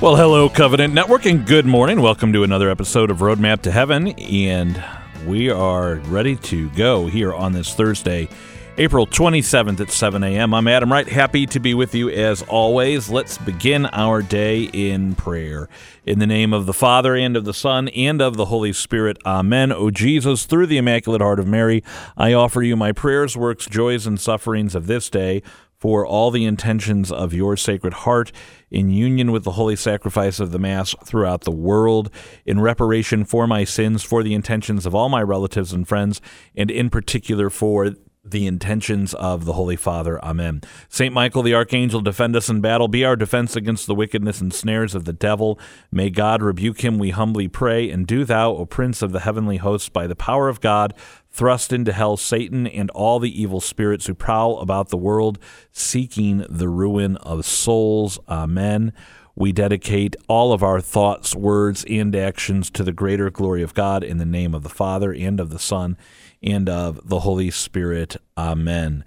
Well, hello, Covenant Network, and good morning. Welcome to another episode of Roadmap to Heaven, and we are ready to go here on this Thursday, April 27th at 7 a.m. I'm Adam Wright, happy to be with you as always. Let's begin our day in prayer. In the name of the Father, and of the Son, and of the Holy Spirit, Amen. O Jesus, through the Immaculate Heart of Mary, I offer you my prayers, works, joys, and sufferings of this day for all the intentions of your Sacred Heart in union with the holy sacrifice of the Mass throughout the world, in reparation for my sins, for the intentions of all my relatives and friends, and in particular for the intentions of the Holy Father. Amen. Saint Michael the Archangel, defend us in battle. Be our defense against the wickedness and snares of the devil. May God rebuke him, we humbly pray. And do thou, O Prince of the heavenly hosts, by the power of God, thrust into hell Satan and all the evil spirits who prowl about the world seeking the ruin of souls. Amen. We dedicate all of our thoughts, words, and actions to the greater glory of God in the name of the Father and of the Son and of the Holy Spirit. Amen.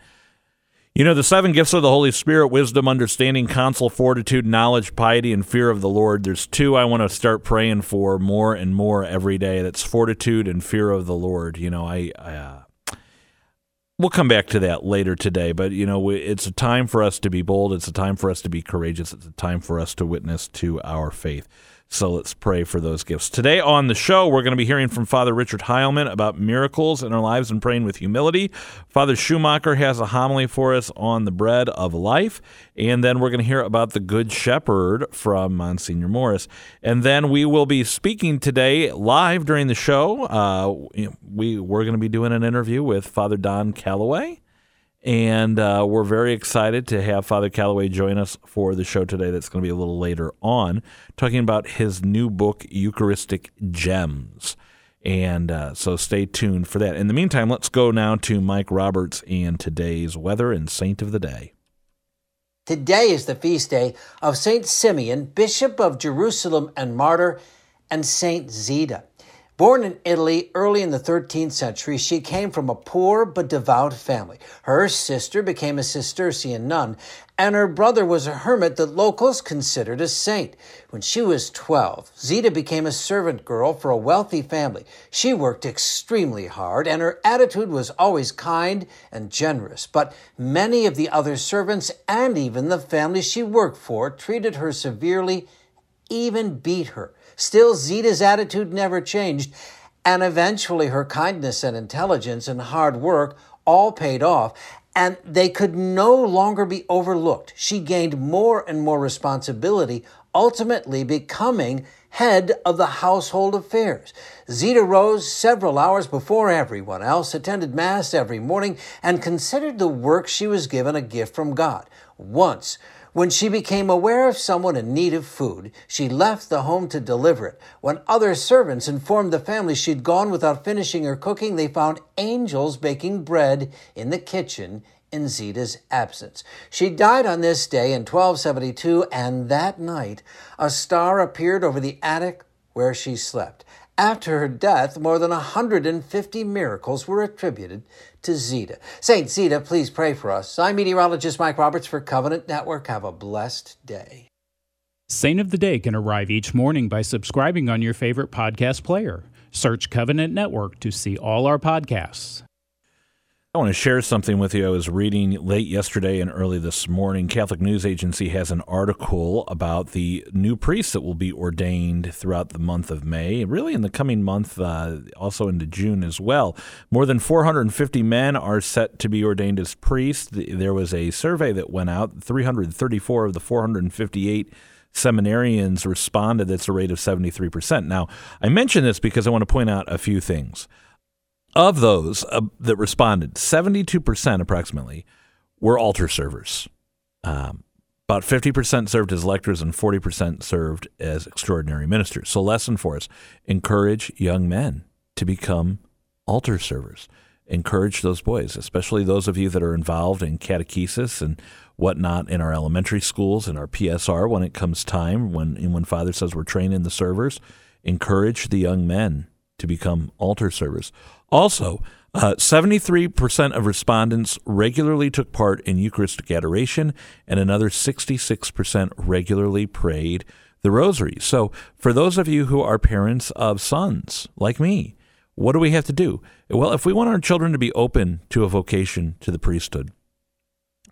You know, the seven gifts of the Holy Spirit wisdom, understanding, counsel, fortitude, knowledge, piety, and fear of the Lord. There's two I want to start praying for more and more every day. That's fortitude and fear of the Lord. You know, I. I uh, We'll come back to that later today, but you know, it's a time for us to be bold. It's a time for us to be courageous. It's a time for us to witness to our faith. So let's pray for those gifts. Today on the show, we're going to be hearing from Father Richard Heilman about miracles in our lives and praying with humility. Father Schumacher has a homily for us on the bread of life. And then we're going to hear about the Good Shepherd from Monsignor Morris. And then we will be speaking today live during the show. Uh, we, we're going to be doing an interview with Father Don Calloway. And uh, we're very excited to have Father Calloway join us for the show today. That's going to be a little later on, talking about his new book, Eucharistic Gems. And uh, so stay tuned for that. In the meantime, let's go now to Mike Roberts and today's weather and saint of the day. Today is the feast day of Saint Simeon, Bishop of Jerusalem and martyr, and Saint Zita. Born in Italy early in the 13th century, she came from a poor but devout family. Her sister became a Cistercian nun, and her brother was a hermit that locals considered a saint. When she was 12, Zita became a servant girl for a wealthy family. She worked extremely hard, and her attitude was always kind and generous. But many of the other servants and even the family she worked for treated her severely, even beat her. Still, Zita's attitude never changed, and eventually her kindness and intelligence and hard work all paid off, and they could no longer be overlooked. She gained more and more responsibility, ultimately becoming head of the household affairs. Zita rose several hours before everyone else, attended Mass every morning, and considered the work she was given a gift from God. Once, when she became aware of someone in need of food, she left the home to deliver it. When other servants informed the family she'd gone without finishing her cooking, they found angels baking bread in the kitchen in Zita's absence. She died on this day in 1272, and that night a star appeared over the attic where she slept. After her death, more than 150 miracles were attributed to Zita. Saint Zita, please pray for us. I'm meteorologist Mike Roberts for Covenant Network. Have a blessed day. Saint of the Day can arrive each morning by subscribing on your favorite podcast player. Search Covenant Network to see all our podcasts. I want to share something with you. I was reading late yesterday and early this morning. Catholic News Agency has an article about the new priests that will be ordained throughout the month of May, really in the coming month, uh, also into June as well. More than 450 men are set to be ordained as priests. There was a survey that went out. 334 of the 458 seminarians responded. That's a rate of 73%. Now, I mention this because I want to point out a few things. Of those uh, that responded, 72% approximately were altar servers. Um, about 50% served as lectors and 40% served as extraordinary ministers. So, lesson for us encourage young men to become altar servers. Encourage those boys, especially those of you that are involved in catechesis and whatnot in our elementary schools and our PSR when it comes time, when, when Father says we're training the servers. Encourage the young men to become altar servers. Also, uh, 73% of respondents regularly took part in Eucharistic adoration, and another 66% regularly prayed the rosary. So, for those of you who are parents of sons like me, what do we have to do? Well, if we want our children to be open to a vocation to the priesthood,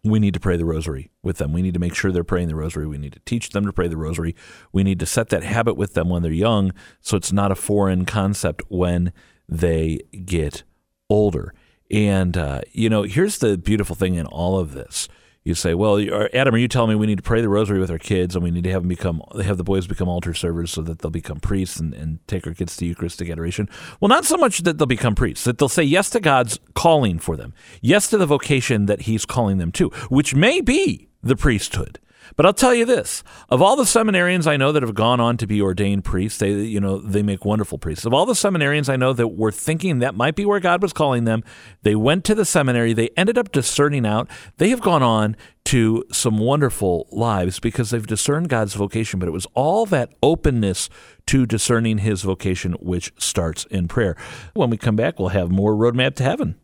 we need to pray the rosary with them. We need to make sure they're praying the rosary. We need to teach them to pray the rosary. We need to set that habit with them when they're young so it's not a foreign concept when they get older. And, uh, you know, here's the beautiful thing in all of this you say, well, Adam, are you telling me we need to pray the rosary with our kids and we need to have them become, have the boys become altar servers so that they'll become priests and, and take our kids to Eucharistic adoration? Well, not so much that they'll become priests, that they'll say yes to God's calling for them, yes to the vocation that He's calling them to, which may be the priesthood. But I'll tell you this: of all the seminarians I know that have gone on to be ordained priests, they you know they make wonderful priests. Of all the seminarians I know that were thinking that might be where God was calling them, they went to the seminary. They ended up discerning out. They have gone on to some wonderful lives because they've discerned God's vocation. But it was all that openness to discerning His vocation which starts in prayer. When we come back, we'll have more roadmap to heaven.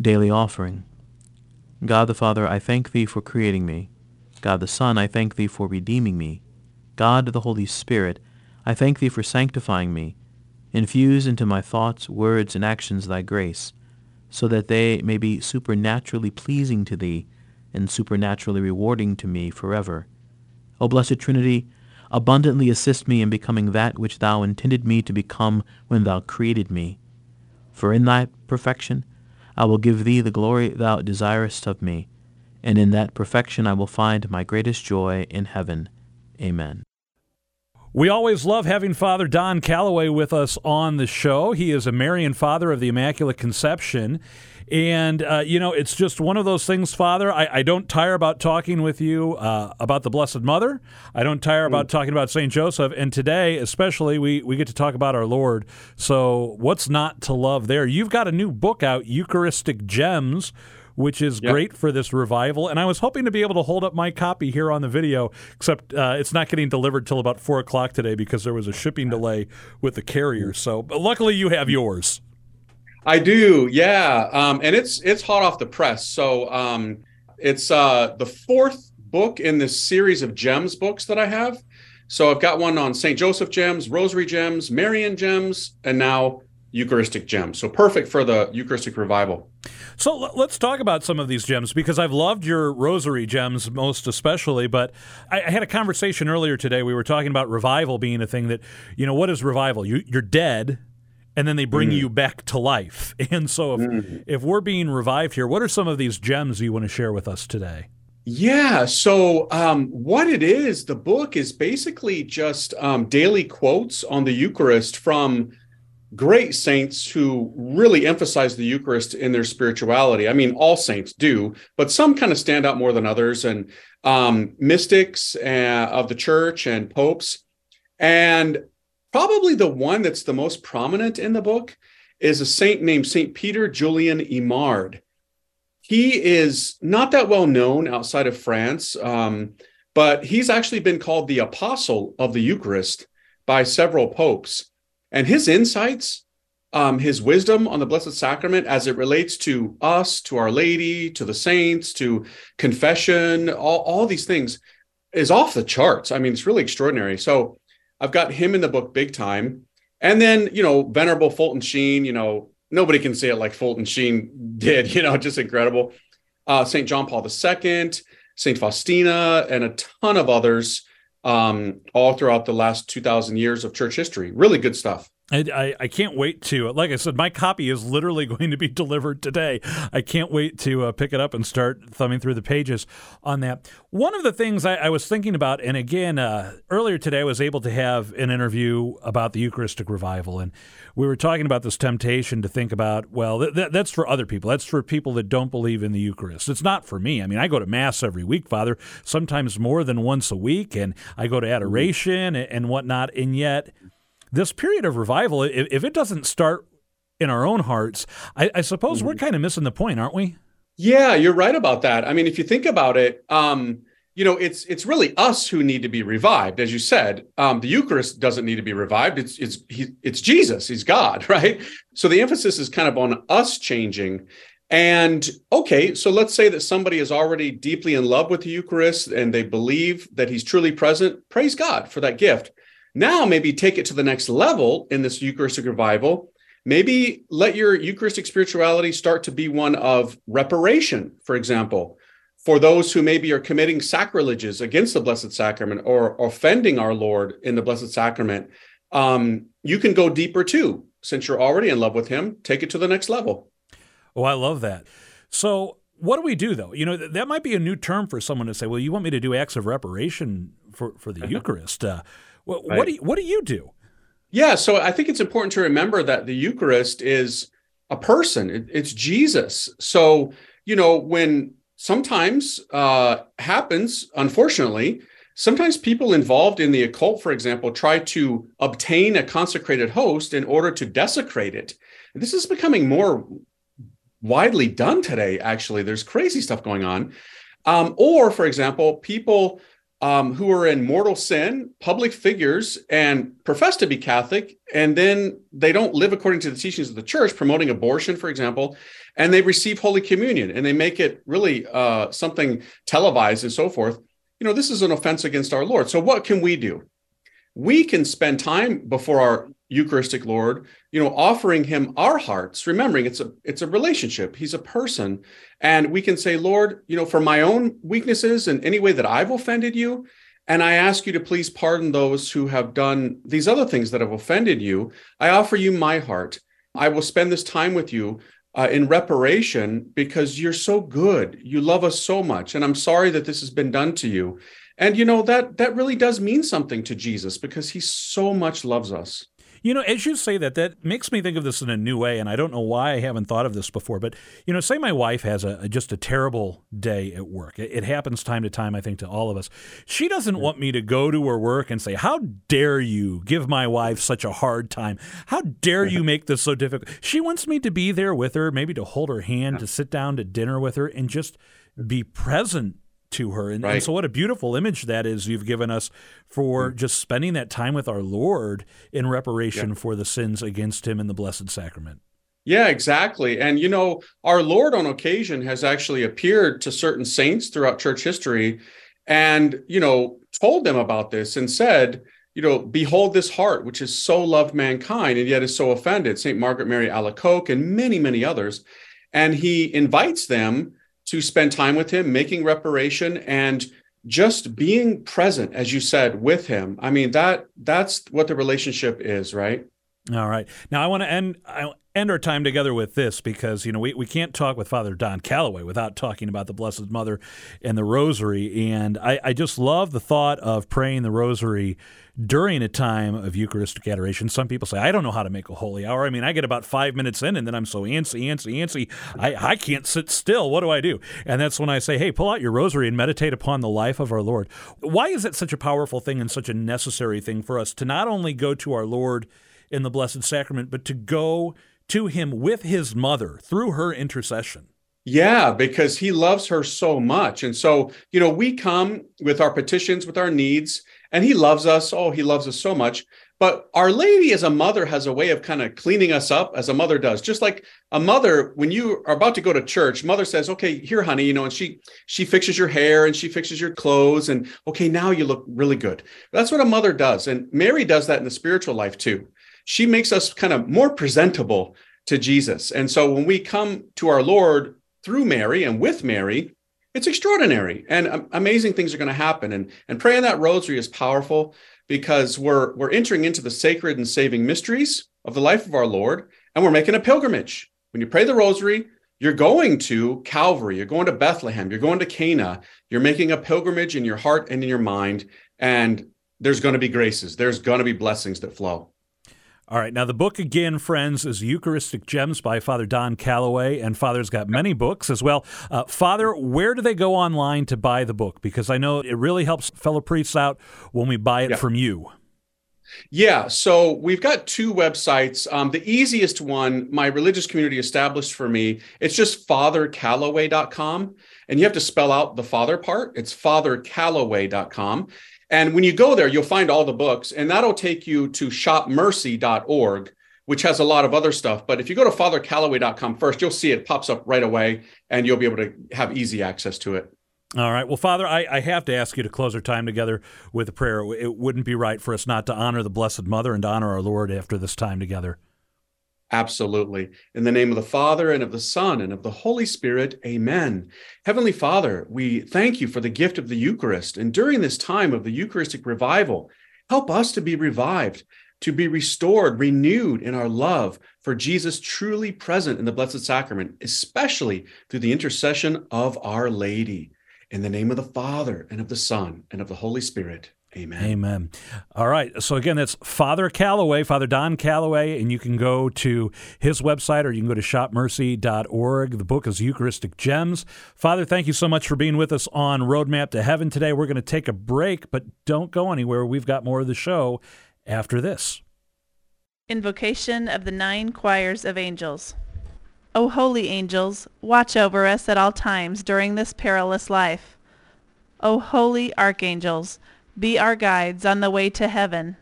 Daily offering. God the Father, I thank Thee for creating me God the Son, I thank Thee for redeeming me. God the Holy Spirit, I thank Thee for sanctifying me. Infuse into my thoughts, words, and actions Thy grace, so that they may be supernaturally pleasing to Thee and supernaturally rewarding to me forever. O Blessed Trinity, abundantly assist me in becoming that which Thou intended me to become when Thou created me. For in Thy perfection I will give Thee the glory Thou desirest of me, and in that perfection I will find my greatest joy in heaven. Amen. We always love having Father Don Calloway with us on the show. He is a Marian Father of the Immaculate Conception. And, uh, you know, it's just one of those things, Father. I, I don't tire about talking with you uh, about the Blessed Mother. I don't tire about mm. talking about St. Joseph. And today, especially, we, we get to talk about our Lord. So, what's not to love there? You've got a new book out, Eucharistic Gems which is yep. great for this revival. And I was hoping to be able to hold up my copy here on the video, except uh, it's not getting delivered till about four o'clock today because there was a shipping delay with the carrier. So, but luckily, you have yours. I do, yeah, um, and it's it's hot off the press. So um, it's uh, the fourth book in this series of gems books that I have. So I've got one on St. Joseph gems, Rosary gems, Marian gems, and now Eucharistic gems. So perfect for the Eucharistic revival. So let's talk about some of these gems because I've loved your rosary gems most especially. But I, I, had a conversation earlier today. We were talking about revival being a thing that, you know, what is revival? You, you're dead and then they bring mm. you back to life. And so if, mm. if we're being revived here, what are some of these gems you want to share with us today? Yeah. So, um, what it is, the book is basically just um, daily quotes on the Eucharist from great saints who really emphasize the Eucharist in their spirituality. I mean, all saints do, but some kind of stand out more than others, and um, mystics uh, of the church and popes. And probably the one that's the most prominent in the book is a saint named Saint Peter Julian Eymard. He is not that well known outside of France, um, but he's actually been called the apostle of the Eucharist by several popes. And his insights, um, his wisdom on the Blessed Sacrament as it relates to us, to Our Lady, to the saints, to confession, all, all these things is off the charts. I mean, it's really extraordinary. So I've got him in the book big time. And then, you know, Venerable Fulton Sheen, you know, nobody can say it like Fulton Sheen did, you know, just incredible. Uh, St. John Paul II, St. Faustina, and a ton of others um, all throughout the last 2,000 years of church history. Really good stuff. I, I, can't wait to, like I said, my copy is literally going to be delivered today. I can't wait to uh, pick it up and start thumbing through the pages on that. One of the things I, I was thinking about, and again, uh, earlier today, I was able to have an interview about the Eucharistic revival. And we were talking about this temptation to think about, well, th- th- that's for other people. That's for people that don't believe in the Eucharist. It's not for me. I mean, I go to Mass every week, Father, sometimes more than once a week, and I go to adoration and, and whatnot. And yet, this period of revival, if, if it doesn't start in our own hearts, I, I suppose mm-hmm. we're kind of missing the point, aren't we? Yeah, you're right about that. I mean, if you think about it, um, you know, it's it's really us who need to be revived, as you said. Um, the Eucharist doesn't need to be revived. It's it's he, it's Jesus. He's God, right? So the emphasis is kind of on us changing, And okay, so let's say that somebody is already deeply in love with the Eucharist and they believe that he's truly present. Praise God for that gift. Now, maybe take it to the next level in this Eucharistic revival. Maybe let your Eucharistic spirituality start to be one of reparation, for example, for those who maybe are committing sacrileges against the Blessed Sacrament or offending our Lord in the Blessed Sacrament. Um, you can go deeper too. Since you're already in love with Him, take it to the next level. Oh, I love that. So, what do we do though? You know, that might be a new term for someone to say, "Well, you want me to do acts of reparation for for the Eucharist?" Uh, what, right. what do you, what do you do? Yeah, so I think it's important to remember that the Eucharist is a person. It, it's Jesus. So you know when sometimes uh, happens, unfortunately, sometimes people involved in the occult, for example, try to obtain a consecrated host in order to desecrate it. This is becoming more widely done today. Actually, there's crazy stuff going on. Um, or, for example, people um, who are in mortal sin, public figures, and profess to be Catholic, and then they don't live according to the teachings of the church, promoting abortion, for example, and they receive Holy Communion and they make it really uh, something televised and so forth. You know, this is an offense against our Lord. So, what can we do? We can spend time before our Eucharistic Lord, you know, offering him our hearts, remembering it's a it's a relationship. He's a person. And we can say, Lord, you know, for my own weaknesses and any way that I've offended you, and I ask you to please pardon those who have done these other things that have offended you. I offer you my heart. I will spend this time with you uh, in reparation because you're so good. You love us so much. And I'm sorry that this has been done to you. And you know that that really does mean something to Jesus because he so much loves us. You know, as you say that, that makes me think of this in a new way, and I don't know why I haven't thought of this before. But you know, say my wife has a, just a terrible day at work. It, it, happens time to time, I think, to all of us. She doesn't want me to go to her work and say, "How dare you give my wife such a hard time? How dare you make this so difficult?" She wants me to be there with her, maybe to hold her hand, to sit down to dinner with her, and just be present to her. And, right. and, so, what a beautiful image that is you've given us for mm. just spending that time with our Lord in reparation yeah. for the sins against Him in the Blessed Sacrament. Yeah, exactly. And, you know, our Lord on occasion has actually appeared to certain saints throughout church history and, you know, told them about this and said, you know, behold this heart, which has so loved mankind and yet is so offended. St. Margaret Mary Alacoque and many, many others. And he invites them to spend time with him, making reparation and just being present, as you said, with him. I mean, that that's what the relationship is, right? All right. Now I want to end I end our time together with this because you know we, we can't talk with Father Don Calloway without talking about the Blessed Mother and the Rosary. And I, I just love the thought of praying the Rosary during a time of Eucharistic adoration. Some people say, I don't know how to make a holy hour. I mean, I get about five minutes in and then I'm so antsy, antsy, antsy. I, I can't sit still. What do I do? And that's when I say, hey, pull out your rosary and meditate upon the life of our Lord. Why is it such a powerful thing and such a necessary thing for us to not only go to our Lord in the Blessed Sacrament, but to go to him with his mother through her intercession? Yeah, because he loves her so much. And so, you know, we come with our petitions, with our needs, and he loves us. Oh, he loves us so much. But Our Lady, as a mother, has a way of kind of cleaning us up, as a mother does. Just like a mother, when you are about to go to church, mother says, "Okay, here, honey," you know, and she she fixes your hair and she fixes your clothes, and okay, now you look really good. That's what a mother does, and Mary does that in the spiritual life too. She makes us kind of more presentable to Jesus, and so when we come to our Lord through Mary and with Mary, it's extraordinary and amazing things are going to happen. And, and praying that rosary is powerful because we're, we're entering into the sacred and saving mysteries of the life of our Lord, and we're making a pilgrimage. When you pray the rosary, you're going to Calvary, you're going to Bethlehem, you're going to Cana, you're making a pilgrimage in your heart and in your mind, and there's going to be graces, there's going to be blessings that flow. All right. Now, the book again, friends, is Eucharistic Gems by Father Don Calloway, and Father's got many books as well. Uh, Father, where do they go online to buy the book? Because I know it really helps fellow priests out when we buy it yeah. from you. Yeah, so we've got two websites. Um, the easiest one, my religious community established for me, it's just fathercalloway.com. And you have to spell out the father part. It's fathercalloway.com. And when you go there, you'll find all the books, and that'll take you to shopmercy.org, which has a lot of other stuff. But if you go to fathercalloway.com first, you'll see it pops up right away and you'll be able to have easy access to it. All right. Well, Father, I, I, have to ask you to close our time together with a prayer. It wouldn't be right for us not to honor the Blessed Mother and to honor our Lord after this time together. Absolutely. In the name of the Father and of the Son and of the Holy Spirit, amen. Heavenly Father, we thank you for the gift of the Eucharist. And during this time of the Eucharistic revival, help us to be revived, to be restored, renewed in our love for Jesus truly present in the Blessed Sacrament, especially through the intercession of Our Lady. In the name of the Father and of the Son and of the Holy Spirit. Amen. Amen. All right. So again, that's Father Calloway, Father Don Calloway, and you can go to his website or you can go to shopmercy.org. The book is Eucharistic Gems. Father, thank you so much for being with us on Roadmap to Heaven today. We're going to take a break, but don't go anywhere. We've got more of the show after this. Invocation of the Nine Choirs of Angels. O holy angels, watch over us at all times during this perilous life. O holy archangels, be our guides on the way to heaven.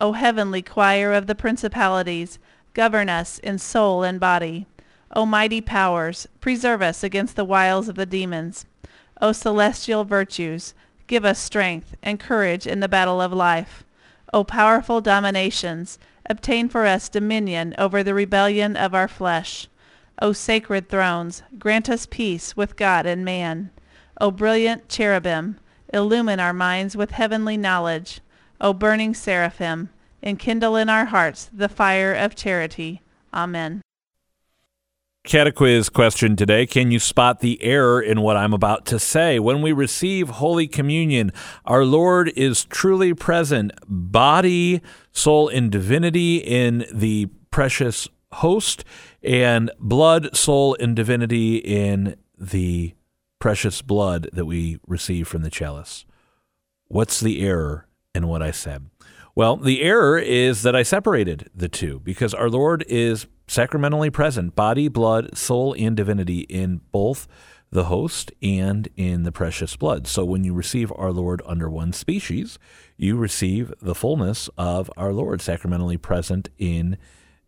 O heavenly choir of the principalities, govern us in soul and body. O mighty powers, preserve us against the wiles of the demons. O celestial virtues, give us strength and courage in the battle of life. O powerful dominations, obtain for us dominion over the rebellion of our flesh. O sacred thrones, grant us peace with God and man. O brilliant cherubim, illumine our minds with heavenly knowledge. O burning seraphim, enkindle in our hearts the fire of charity. Amen. Catequiz question today Can you spot the error in what I'm about to say? When we receive Holy Communion, our Lord is truly present, body, soul, and divinity in the precious host and blood, soul, and divinity in the precious blood that we receive from the chalice. What's the error in what I said? Well, the error is that I separated the two because our Lord is sacramentally present, body, blood, soul, and divinity in both the host and in the precious blood. So when you receive our Lord under one species, you receive the fullness of our Lord sacramentally present in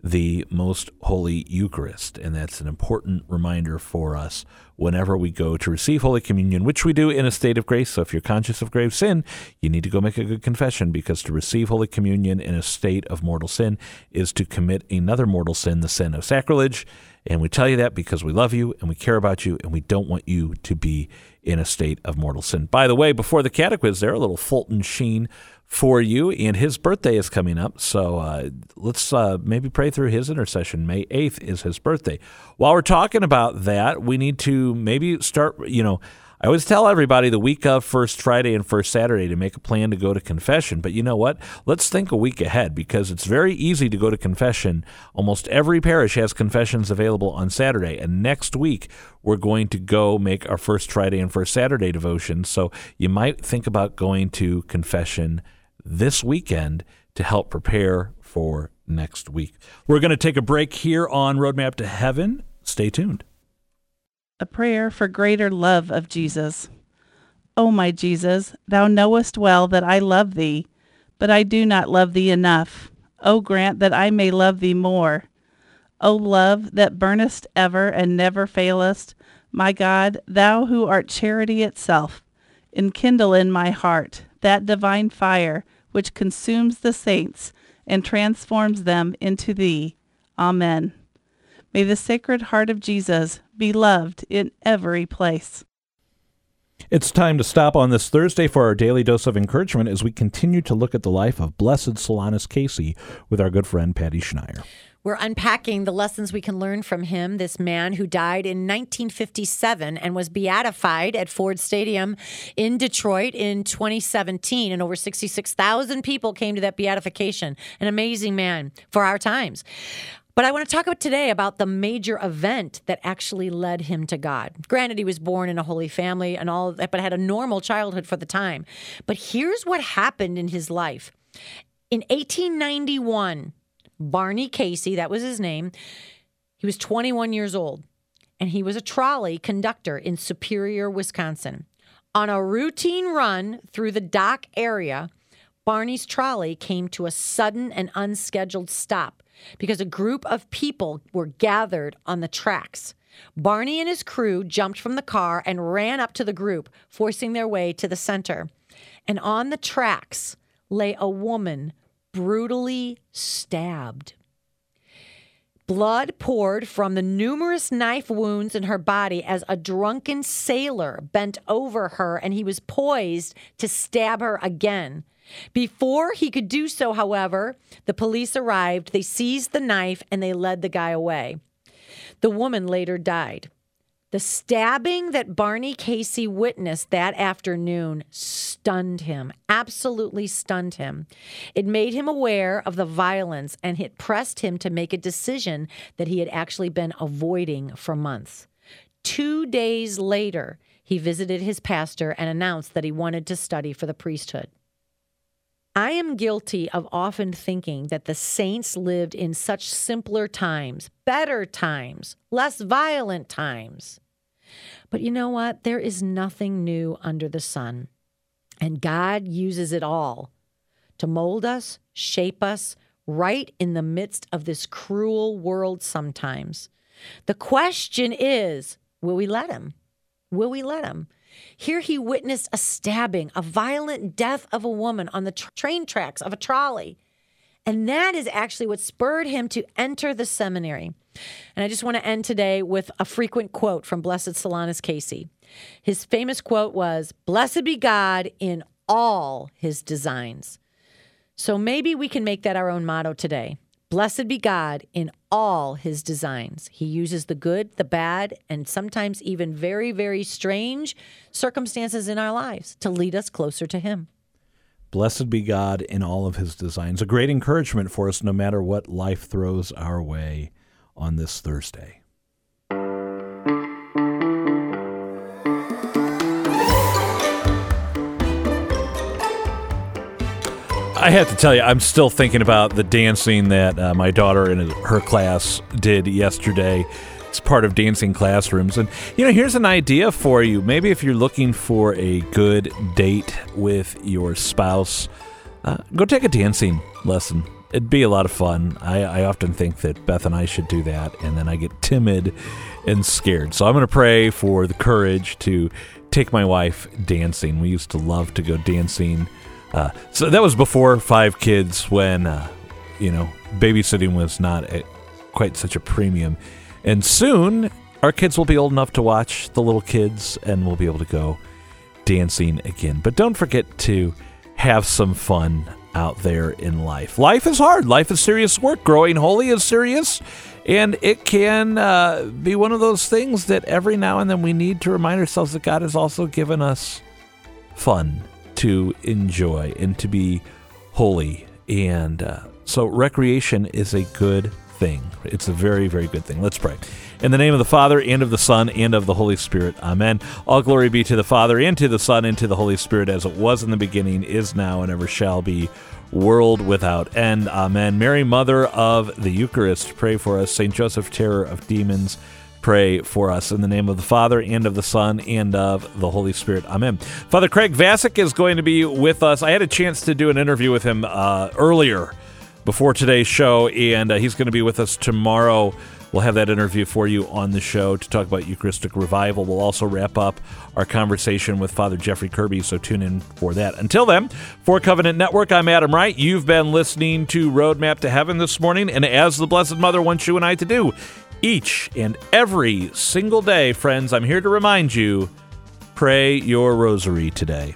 the most holy Eucharist. And that's an important reminder for us whenever we go to receive Holy Communion, which we do in a state of grace. So if you're conscious of grave sin, you need to go make a good confession because to receive Holy Communion in a state of mortal sin is to commit another mortal sin, the sin of sacrilege. And we tell you that because we love you and we care about you and we don't want you to be in a state of mortal sin. By the way, before the catechism, there, a little Fulton Sheen for you, and his birthday is coming up. So uh, let's uh, maybe pray through his intercession. May 8th is his birthday. While we're talking about that, we need to maybe start, you know, I always tell everybody the week of First Friday and First Saturday to make a plan to go to confession. But you know what? Let's think a week ahead because it's very easy to go to confession. Almost every parish has confessions available on Saturday. And next week, we're going to go make our First Friday and First Saturday devotions. So you might think about going to confession this weekend to help prepare for next week. We're going to take a break here on Roadmap to Heaven. Stay tuned. A prayer for greater love of Jesus. O my Jesus, thou knowest well that I love thee, but I do not love thee enough. O grant that I may love thee more. O love that burnest ever and never failest, my God, thou who art charity itself, enkindle in my heart that divine fire which consumes the saints and transforms them into thee. Amen. May the Sacred Heart of Jesus be loved in every place. It's time to stop on this Thursday for our daily dose of encouragement as we continue to look at the life of Blessed Solanus Casey with our good friend Patty Schneier. We're unpacking the lessons we can learn from him, this man who died in 1957 and was beatified at Ford Stadium in Detroit in 2017. And over 66,000 people came to that beatification. An amazing man for our times. But I want to talk about today about the major event that actually led him to God. Granted, he was born in a holy family and all that, but had a normal childhood for the time. But here's what happened in his life. In 1891, Barney Casey, that was his name. He was 21 years old and he was a trolley conductor in Superior, Wisconsin. On a routine run through the dock area, Barney's trolley came to a sudden and unscheduled stop because a group of people were gathered on the tracks. Barney and his crew jumped from the car and ran up to the group, forcing their way to the center. And on the tracks lay a woman brutally stabbed. Blood poured from the numerous knife wounds in her body as a drunken sailor bent over her and he was poised to stab her again. Before he could do so, however, the police arrived, they seized the knife, and they led the guy away. The woman later died. The stabbing that Barney Casey witnessed that afternoon stunned him, absolutely stunned him. It made him aware of the violence and it pressed him to make a decision that he had actually been avoiding for months. Two days later, he visited his pastor and announced that he wanted to study for the priesthood. I am guilty of often thinking that the saints lived in such simpler times, better times, less violent times. But you know what? There is nothing new under the sun. And God uses it all to mold us, shape us, right in the midst of this cruel world sometimes. The question is will we let Him? Will we let Him? Here he witnessed a stabbing, a violent death of a woman on the tra- train tracks of a trolley. And that is actually what spurred him to enter the seminary. And I just want to end today with a frequent quote from Blessed Solanus Casey. His famous quote was Blessed be God in all his designs. So maybe we can make that our own motto today. Blessed be God in all his designs. He uses the good, the bad, and sometimes even very, very strange circumstances in our lives to lead us closer to him. Blessed be God in all of his designs. A great encouragement for us no matter what life throws our way on this Thursday. I have to tell you, I'm still thinking about the dancing that uh, my daughter in her class did yesterday. It's part of dancing classrooms. And, you know, here's an idea for you. Maybe if you're looking for a good date with your spouse, uh, go take a dancing lesson. It'd be a lot of fun. I, I often think that Beth and I should do that, and then I get timid and scared. So I'm going to pray for the courage to take my wife dancing. We used to love to go dancing uh, so that was before five kids, when uh, you know babysitting was not a, quite such a premium. And soon, our kids will be old enough to watch the little kids, and we'll be able to go dancing again. But don't forget to have some fun out there in life. Life is hard. Life is serious work. Growing holy is serious. And it can uh, be one of those things that every now and then we need to remind ourselves that God has also given us fun to enjoy and to be holy. And uh, so, recreation is a good thing. It's a very, very good thing. Let's pray. In the name of the Father, and of the Son, and of the Holy Spirit. Amen. All glory be to the Father, and to the Son, and to the Holy Spirit, as it was in the beginning, is now, and ever shall be, world without end. Amen. Mary, Mother of the Eucharist, pray for us. St. Joseph, terror of demons, pray for us. In the name of the Father, and of the Son, and of the Holy Spirit. Amen. Father Craig Vasick is going to be with us. I had a chance to do an interview with him uh, earlier before today's show, and uh, he's going to be with us tomorrow. We'll have that interview for you on the show to talk about Eucharistic revival. We'll also wrap up our conversation with Father Jeffrey Kirby, so tune in for that. Until then, for Covenant Network, I'm Adam Wright. You've been listening to Roadmap to Heaven this morning, and as the Blessed Mother wants you and I to do, each and every single day, friends, I'm here to remind you pray your rosary today.